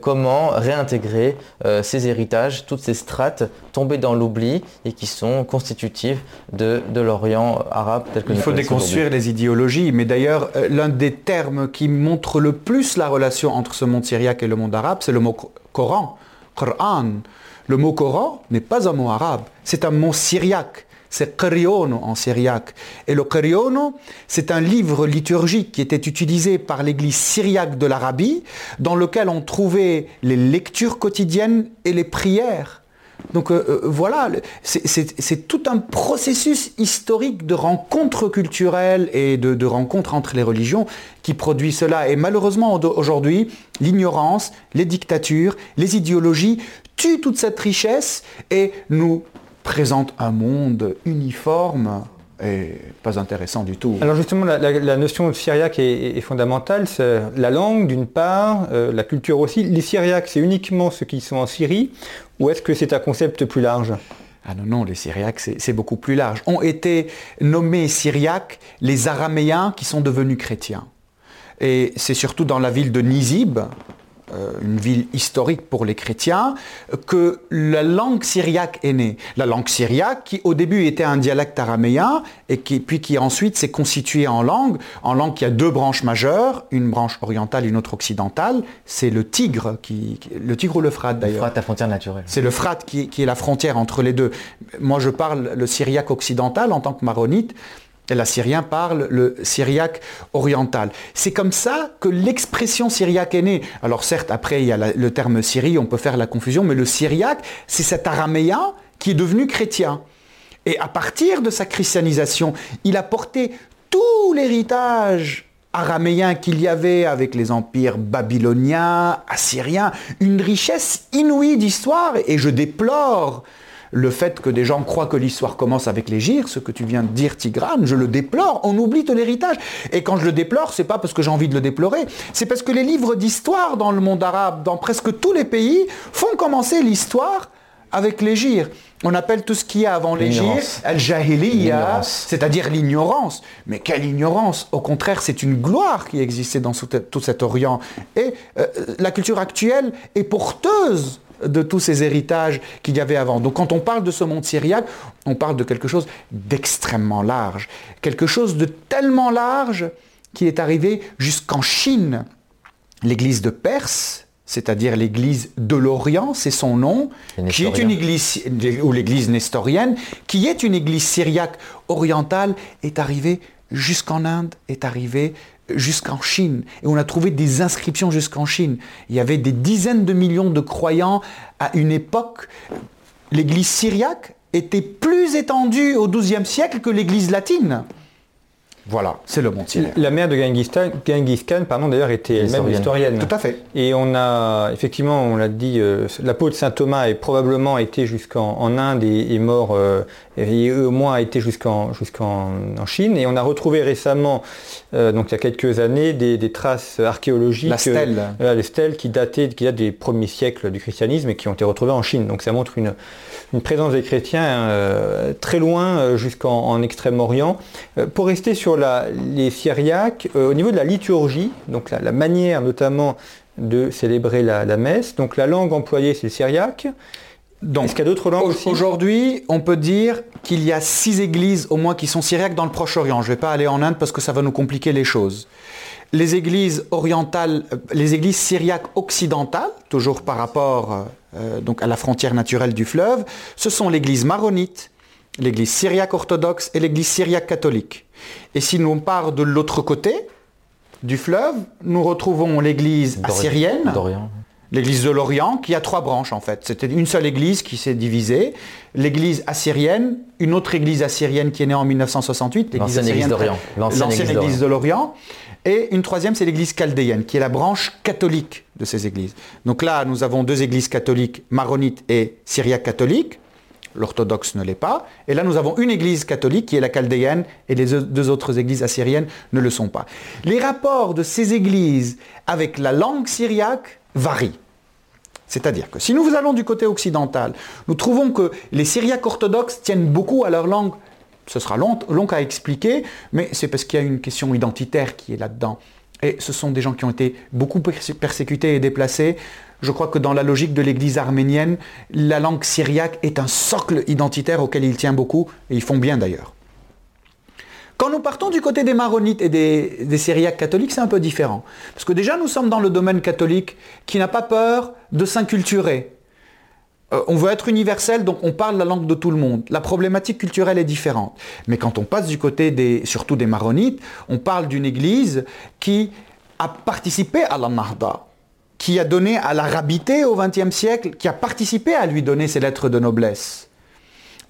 comment réintégrer ces héritages, toutes ces strates tombées dans l'oubli et qui sont constitutives de, de l'Orient arabe tel que Il nous faut déconstruire les idéologies, mais d'ailleurs, euh, l'un des termes qui montre le plus la relation entre ce monde syriaque et le monde arabe, c'est le mot co- Coran, Qur'an. Le mot Coran n'est pas un mot arabe, c'est un mot syriaque. C'est Qur'iono en syriaque. Et le Qur'iono, c'est un livre liturgique qui était utilisé par l'église syriaque de l'Arabie, dans lequel on trouvait les lectures quotidiennes et les prières. Donc euh, euh, voilà, c'est- tout un processus historique de rencontres culturelles et de, de rencontres entre les religions qui produit cela. Et malheureusement, au- aujourd'hui, l'ignorance, les dictatures, les idéologies tuent toute cette richesse et nous présentent un monde uniforme et pas intéressant du tout. Alors justement, la, la- la notion de syriaque est, est fondamentale. C'est la langue d'une part, euh, la culture aussi. Les syriaques, c'est uniquement ceux qui sont en Syrie ou est-ce que c'est un concept plus large? Ah non, non, les Syriaques, c'est beaucoup plus large. Ont été nommés Syriaques les Araméens qui sont devenus chrétiens. Et c'est surtout dans la ville de Nizib, euh, une ville historique pour les chrétiens, que la langue syriaque est née. La langue syriaque, qui au début était un dialecte araméen, et qui, puis qui ensuite s'est constituée en langue, en langue qui a deux branches majeures, une branche orientale une autre occidentale, c'est le Tigre, qui, le Tigre ou l'Euphrate d'ailleurs. Fera ta frontière naturelle. C'est le Frat qui, est- qui est la frontière entre les deux. Moi, je parle le syriaque occidental en tant que maronite, et la Syrien parle le syriaque oriental. C'est comme ça que l'expression syriaque est née. Alors certes, après, il y a le terme Syrie, on peut faire la confusion, mais le syriaque, c'est cet araméen qui est devenu chrétien. Et à partir de sa christianisation, il a porté tout l'héritage araméen qu'il y avait avec les empires babyloniens, assyriens, une richesse inouïe d'histoire. Et je déplore le fait que des gens croient que l'histoire commence avec les gires, ce que tu viens de dire Tigrane, je le déplore, on oublie tout l'héritage. Et quand je le déplore, c'est pas parce que j'ai envie de le déplorer, c'est parce que les livres d'histoire dans le monde arabe, dans presque tous les pays, font commencer l'histoire avec les gires. On appelle tout ce qu'il y a avant les gires al-jahiliya, c'est-à-dire l'ignorance. Mais quelle ignorance Au contraire, c'est une gloire qui existait dans tout tout cet Orient. Et euh, la culture actuelle est porteuse de tous ces héritages qu'il y avait avant. Donc quand on parle de ce monde syriaque, on parle de quelque chose d'extrêmement large. Quelque chose de tellement large qui est arrivé jusqu'en Chine. L'église de Perse, c'est-à-dire l'église de l'Orient, c'est son nom, qui est une église, ou l'église nestorienne, qui est une église syriaque orientale, est arrivée jusqu'en Inde, est arrivée jusqu'en Chine. Et on a trouvé des inscriptions jusqu'en Chine. Il y avait des dizaines de millions de croyants à une époque. L'église syriaque était plus étendue au XIIe siècle que l'église latine. Voilà, c'est le monde syriaque. La mère de Genghis Khan, Genghis Khan pardon, d'ailleurs, était elle-même historienne. Tout à fait. Et on a, effectivement, on l'a dit, euh, la peau de saint Thomas a probablement été jusqu'en Inde et est mort, euh, et au moins a été jusqu'en jusqu'en Chine. Et on a retrouvé récemment, euh, donc il y a quelques années, des, traces archéologiques. La stèle. les stèles qui dataient, qui datent des premiers siècles du christianisme et qui ont été retrouvées en Chine. Donc ça montre une, une présence des chrétiens très loin jusqu'en Extrême-Orient. pour rester sur les Syriaques, euh, au niveau de la liturgie, donc la, manière notamment de célébrer la, messe, donc la langue employée c'est le syriaque. Est-ce qu'il y a d'autres langues aussi? Aujourd'hui, on peut dire qu'il y a six églises au moins qui sont syriaques dans le Proche-Orient. Je ne vais pas aller en Inde parce que ça va nous compliquer les choses. Les églises orientales, euh, les églises syriaques occidentales, toujours par rapport euh, donc à la frontière naturelle du fleuve, ce sont l'église maronite, l'église syriaque orthodoxe et l'église syriaque catholique. Et si nous on part de l'autre côté du fleuve, nous retrouvons l'église assyrienne, l'église de l'Orient, qui a trois branches en fait. C'était une seule église qui s'est divisée. L'église assyrienne, une autre église assyrienne qui est née en 1968, l'église église d'Orient. L'ancienne église de l'Orient. Et une troisième, c'est l'église chaldéenne, qui est la branche catholique de ces églises. Donc là, nous avons deux églises catholiques, maronites et syriaques catholiques l'orthodoxe ne l'est pas. Et là, nous avons une église catholique qui est la chaldéenne et les deux autres églises assyriennes ne le sont pas. Les rapports de ces églises avec la langue syriaque varient. C'est-à-dire que si nous allons du côté occidental, nous trouvons que les Syriaques orthodoxes tiennent beaucoup à leur langue. Ce sera long, long à expliquer, mais c'est parce qu'il y a une question identitaire qui est là-dedans. Et ce sont des gens qui ont été beaucoup persécutés et déplacés. Je crois que dans la logique de l'Église arménienne, la langue syriaque est un socle identitaire auquel il tient beaucoup, et ils font bien d'ailleurs. Quand nous partons du côté des maronites et des, syriaques catholiques, c'est un peu différent. Parce que déjà, nous sommes dans le domaine catholique qui n'a pas peur de s'inculturer. Euh, on veut être universel, donc on parle la langue de tout le monde. La problématique culturelle est différente. Mais quand on passe du côté surtout des maronites, on parle d'une église qui a participé à la Nahda, qui a donné à l'arabité au XXe siècle, qui a participé à lui donner ses lettres de noblesse.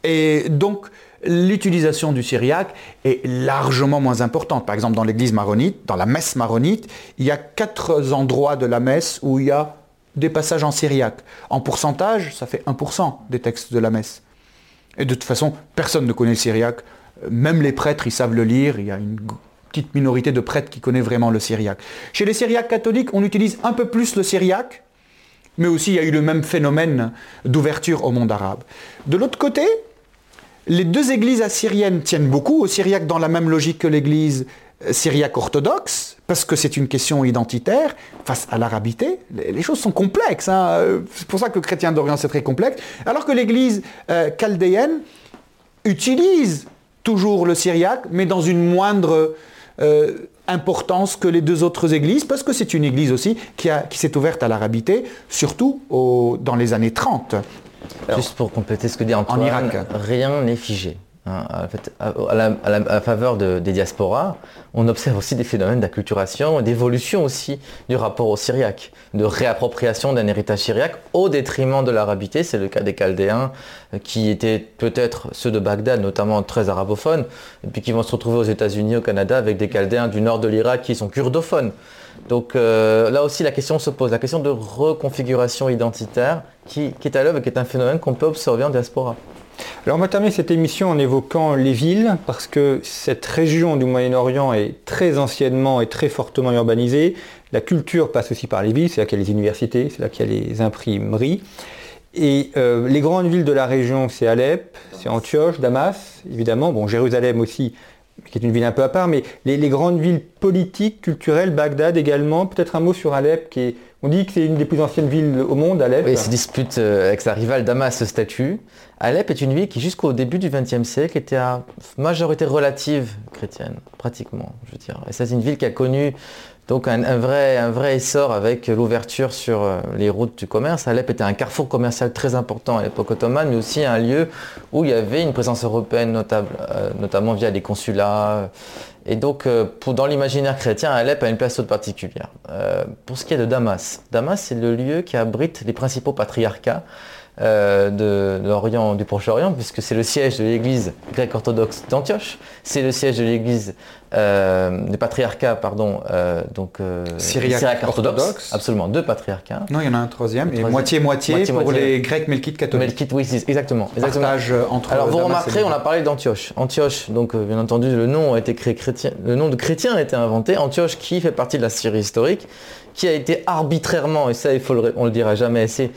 Et donc, l'utilisation du syriaque est largement moins importante. Par exemple, dans l'église maronite, dans la messe maronite, il y a quatre endroits de la messe où il y a des passages en syriaque. En pourcentage, ça fait 1% des textes de la messe. Et de toute façon, personne ne connaît le syriaque. Même les prêtres, ils savent le lire. Il y a une petite minorité de prêtres qui connaît vraiment le syriaque. Chez les syriaques catholiques, on utilise un peu plus le syriaque, mais aussi il y a eu le même phénomène d'ouverture au monde arabe. De l'autre côté, les deux églises assyriennes tiennent beaucoup au syriaque dans la même logique que l'église syriaque orthodoxe, parce que c'est une question identitaire, face à l'arabité, les, choses sont complexes. Hein. C'est pour ça que le chrétien d'Orient, c'est très complexe. Alors que l'église euh, chaldéenne utilise toujours le syriaque, mais dans une moindre euh, importance que les deux autres églises, parce que c'est une église aussi qui, qui s'est ouverte à l'arabité, surtout dans les années 30. Juste pour compléter ce que dit Antoine, en Irak. rien n'est figé. Hein, à, la, faveur des diasporas, on observe aussi des phénomènes d'acculturation, d'évolution aussi du rapport au syriaque, de réappropriation d'un héritage syriaque au détriment de l'arabité. C'est le cas des Chaldéens, euh, qui étaient peut-être ceux de Bagdad, notamment très arabophones, et puis qui vont se retrouver aux États-Unis, au Canada, avec des Chaldéens du nord de l'Irak qui sont kurdophones. Donc euh, là aussi, la question se pose, la question de reconfiguration identitaire qui, qui est à l'œuvre et qui est un phénomène qu'on peut observer en diaspora. Alors on va terminer cette émission en évoquant les villes, parce que cette région du Moyen-Orient est très anciennement et très fortement urbanisée. La culture passe aussi par les villes, c'est là qu'il y a les universités, c'est là qu'il y a les imprimeries. Et euh, les grandes villes de la région, c'est Alep, c'est Antioche, Damas, évidemment, bon, Jérusalem aussi, qui est une ville un peu à part, mais les, les grandes villes politiques, culturelles, Bagdad également, peut-être un mot sur Alep qui est on dit que c'est une des plus anciennes villes au monde, Alep. Oui, se dispute euh, avec sa rivale Damas ce statut. Alep est une ville qui, jusqu'au début du XXe siècle, était à majorité relative chrétienne, pratiquement, je veux dire. Et c'est une ville qui a connu donc un, vrai, un vrai essor avec l'ouverture sur euh, les routes du commerce. Alep était un carrefour commercial très important à l'époque ottomane, mais aussi un lieu où il y avait une présence européenne notable, euh, notamment via les consulats et donc, euh, dans l'imaginaire chrétien, Alep a une place toute particulière. Euh, pour ce qui est de Damas, Damas, c'est le lieu qui abrite les principaux patriarcats de, l'Orient, du Proche-Orient, puisque c'est le siège de l'église grecque-orthodoxe d'Antioche, c'est le siège de l'église euh, des patriarcats, pardon, euh, donc syriaque orthodoxe. Absolument, deux patriarcats. Non, il y en a un troisième, et moitié-moitié pour les Grecs melkites catholiques. Melkites, oui, exactement. exactement. entre Alors vous remarquerez, on a parlé d'Antioche. Antioche, donc bien entendu, le nom a été créé chrétien, le nom de chrétien a été inventé. Antioche, qui fait partie de la Syrie historique, qui a été arbitrairement, et ça il faut le, on le dira jamais assez,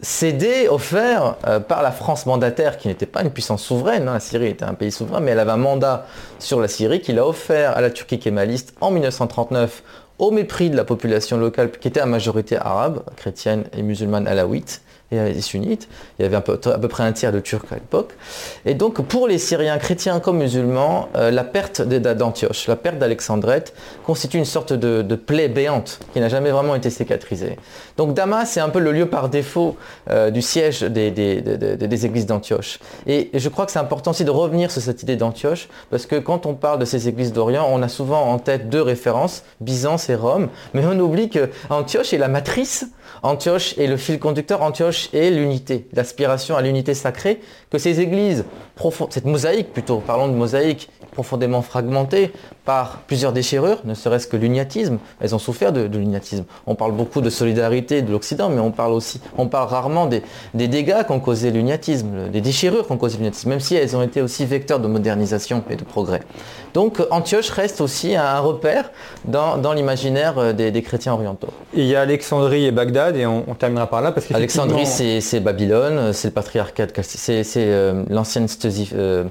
cédé, offert euh, par la France mandataire, qui n'était pas une puissance souveraine, hein. la Syrie était un pays souverain, mais elle avait un mandat sur la Syrie qu'il a offert à la Turquie kémaliste en 1939 au mépris de la population locale qui était à majorité arabe, chrétienne et musulmane alaouite et les sunnites. Il y avait à peu, près un tiers de Turcs à l'époque. Et donc pour les Syriens chrétiens comme musulmans, euh, la perte d'Antioche, la perte d'Alexandrette constitue une sorte de, plaie béante qui n'a jamais vraiment été cicatrisée. Donc Damas est un peu le lieu par défaut euh, du siège des, des églises d'Antioche. Et je crois que c'est important aussi de revenir sur cette idée d'Antioche parce que quand on parle de ces églises d'Orient, on a souvent en tête deux références, Byzance et Rome, mais on oublie qu'Antioche est la matrice Antioche est le fil conducteur, Antioche est l'unité, l'aspiration à l'unité sacrée, que ces églises, cette mosaïque plutôt, parlons de mosaïque, profondément fragmentée par plusieurs déchirures, ne serait-ce que l'uniatisme, elles ont souffert de, l'uniatisme. On parle beaucoup de solidarité de l'Occident, mais on parle aussi, on parle rarement des, dégâts qu'ont causé l'uniatisme, des déchirures qu'ont causé l'uniatisme, même si elles ont été aussi vecteurs de modernisation et de progrès. Donc Antioche reste aussi un repère dans, l'imaginaire euh, des, chrétiens orientaux. il y a Alexandrie et Bagdad, et on, terminera par là. Parce Alexandrie, c'est Babylone, c'est le patriarcat, c'est euh, l'ancienne euh,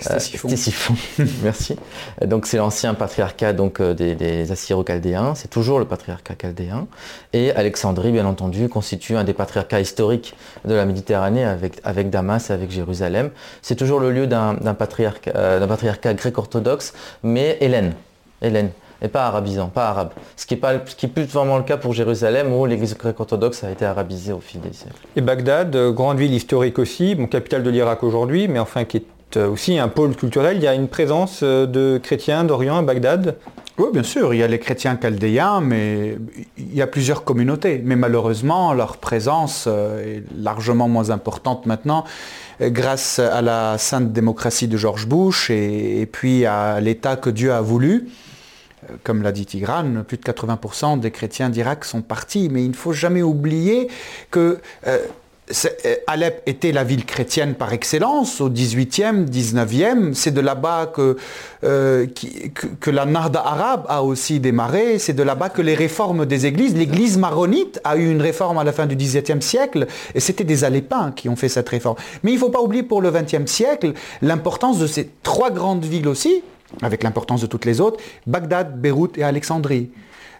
Stésiphon. Merci. Donc c'est l'ancien patriarcat donc, des, des Assyro-Chaldéens, c'est toujours le patriarcat chaldéen. Et Alexandrie, bien entendu, constitue un des patriarcats historiques de la Méditerranée avec, avec Damas, avec Jérusalem. C'est toujours le lieu d'un patriarcat, patriarcat grec-orthodoxe mais Hélène. Hélène et pas arabisant, pas arabe. Ce qui n'est pas, ce qui plus vraiment le cas pour Jérusalem où l'église grecque orthodoxe a été arabisée au fil des siècles. Et Bagdad, euh, grande ville historique aussi, capitale de l'Irak aujourd'hui, mais enfin qui est euh, aussi un pôle culturel. Il y a une présence euh, de chrétiens d'Orient à Bagdad Oui, bien sûr, il y a les chrétiens chaldéens, mais il y a plusieurs communautés. Mais malheureusement, leur présence est largement moins importante maintenant grâce à la sainte démocratie de George Bush et, puis à l'État que Dieu a voulu. Euh, comme l'a dit Tigran, plus de 80% des chrétiens d'Irak sont partis, mais il ne faut jamais oublier que euh, euh, Alep était la ville chrétienne par excellence au 18e, 19e. C'est de là-bas que, euh, que, la Narda arabe a aussi démarré. C'est de là-bas que les réformes des églises, l'église maronite a eu une réforme à la fin du XVIIe siècle. Et c'était des Alépins qui ont fait cette réforme. Mais il ne faut pas oublier pour le XXe siècle l'importance de ces trois grandes villes aussi, avec l'importance de toutes les autres, Bagdad, Beyrouth et Alexandrie.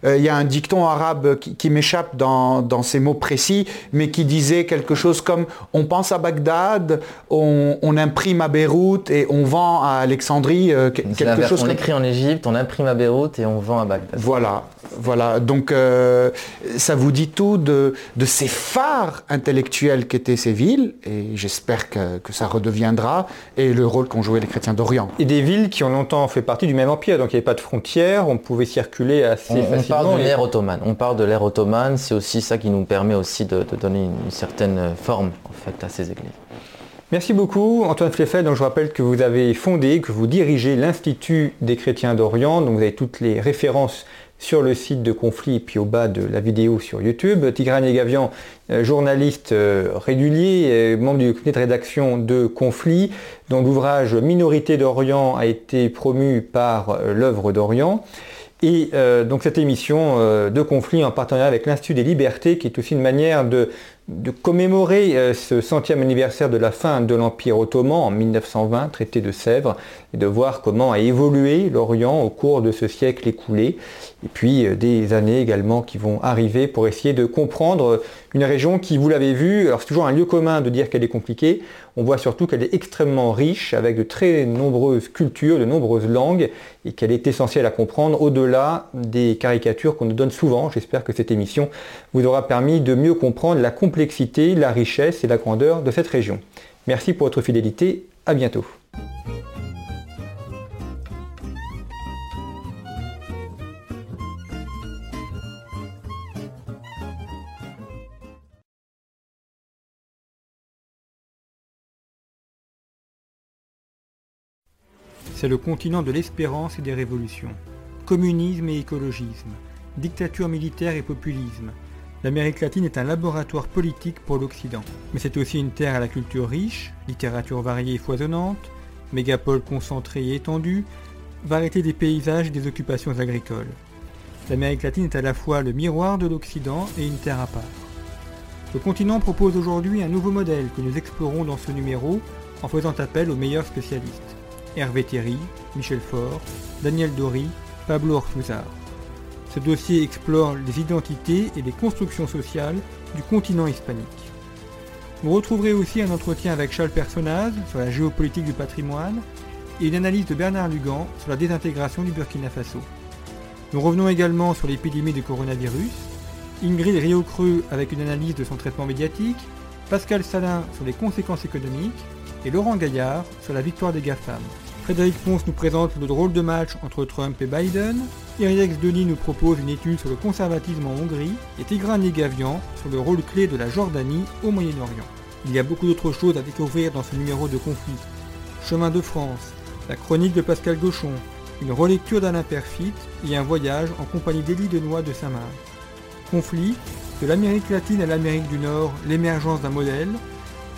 Euh, il y a un dicton arabe qui, m'échappe dans, ces mots précis, mais qui disait quelque chose comme on pense à Bagdad, on, imprime à Beyrouth et on vend à Alexandrie. Euh, quelque chose on écrit en Égypte, on imprime à Beyrouth et on vend à Bagdad. Voilà, voilà. Donc euh, ça vous dit tout de, ces phares intellectuels qu'étaient ces villes, et j'espère que, que, ça redeviendra, et le rôle qu'ont joué les chrétiens d'Orient. Et des villes qui ont longtemps fait partie du même empire, donc il n'y avait pas de frontières, on pouvait circuler assez facilement parle de l'ère ottomane. On parle de l'ère ottomane, c'est aussi ça qui nous permet aussi de, donner une, certaine forme en fait à ces églises. Merci beaucoup Antoine Fleffet. Donc je rappelle que vous avez fondé, que vous dirigez l'Institut des chrétiens d'Orient. Donc vous avez toutes les références sur le site de Conflit et puis au bas de la vidéo sur YouTube. Tigrane Gavian, euh, journaliste euh, régulier, membre du comité de rédaction de Conflit, dont l'ouvrage Minorité d'Orient a été promu par euh, l'œuvre d'Orient. Et euh, donc cette émission euh, de conflit en partenariat avec l'Institut des libertés, qui est aussi une manière de de commémorer euh, ce centième anniversaire de la fin de l'Empire ottoman en 1920, traité de Sèvres, et de voir comment a évolué l'Orient au cours de ce siècle écoulé, et puis euh, des années également qui vont arriver pour essayer de comprendre une région qui, vous l'avez vu, alors c'est toujours un lieu commun de dire qu'elle est compliquée, on voit surtout qu'elle est extrêmement riche, avec de très nombreuses cultures, de nombreuses langues, et qu'elle est essentielle à comprendre au-delà des caricatures qu'on nous donne souvent. J'espère que cette émission vous aura permis de mieux comprendre la complexité la richesse et la grandeur de cette région. Merci pour votre fidélité, à bientôt. C'est le continent de l'espérance et des révolutions. Communisme et écologisme, dictature militaire et populisme. L'Amérique latine est un laboratoire politique pour l'Occident. Mais c'est aussi une terre à la culture riche, littérature variée et foisonnante, mégapole concentrée et étendue, variété des paysages et des occupations agricoles. L'Amérique latine est à la fois le miroir de l'Occident et une terre à part. Le continent propose aujourd'hui un nouveau modèle que nous explorons dans ce numéro en faisant appel aux meilleurs spécialistes. Hervé Thierry, Michel Faure, Daniel Dory, Pablo Ortuzar. Ce dossier explore les identités et les constructions sociales du continent hispanique. Vous retrouverez aussi un entretien avec Charles Personnaz sur la géopolitique du patrimoine et une analyse de Bernard Lugan sur la désintégration du Burkina Faso. Nous revenons également sur l'épidémie du coronavirus, Ingrid Rio-Creux avec une analyse de son traitement médiatique, Pascal Salin sur les conséquences économiques et Laurent Gaillard sur la victoire des GAFAM. Frédéric Ponce nous présente le drôle de match entre Trump et Biden, Iriex Denis nous propose une étude sur le conservatisme en Hongrie et Tigran Negavian sur le rôle clé de la Jordanie au Moyen-Orient. Il y a beaucoup d'autres choses à découvrir dans ce numéro de conflit. Chemin de France, la chronique de Pascal Gauchon, une relecture d'Alain Perfit et un voyage en compagnie d'Élie Denois de Saint-Marc. Conflit, de l'Amérique latine à l'Amérique du Nord, l'émergence d'un modèle,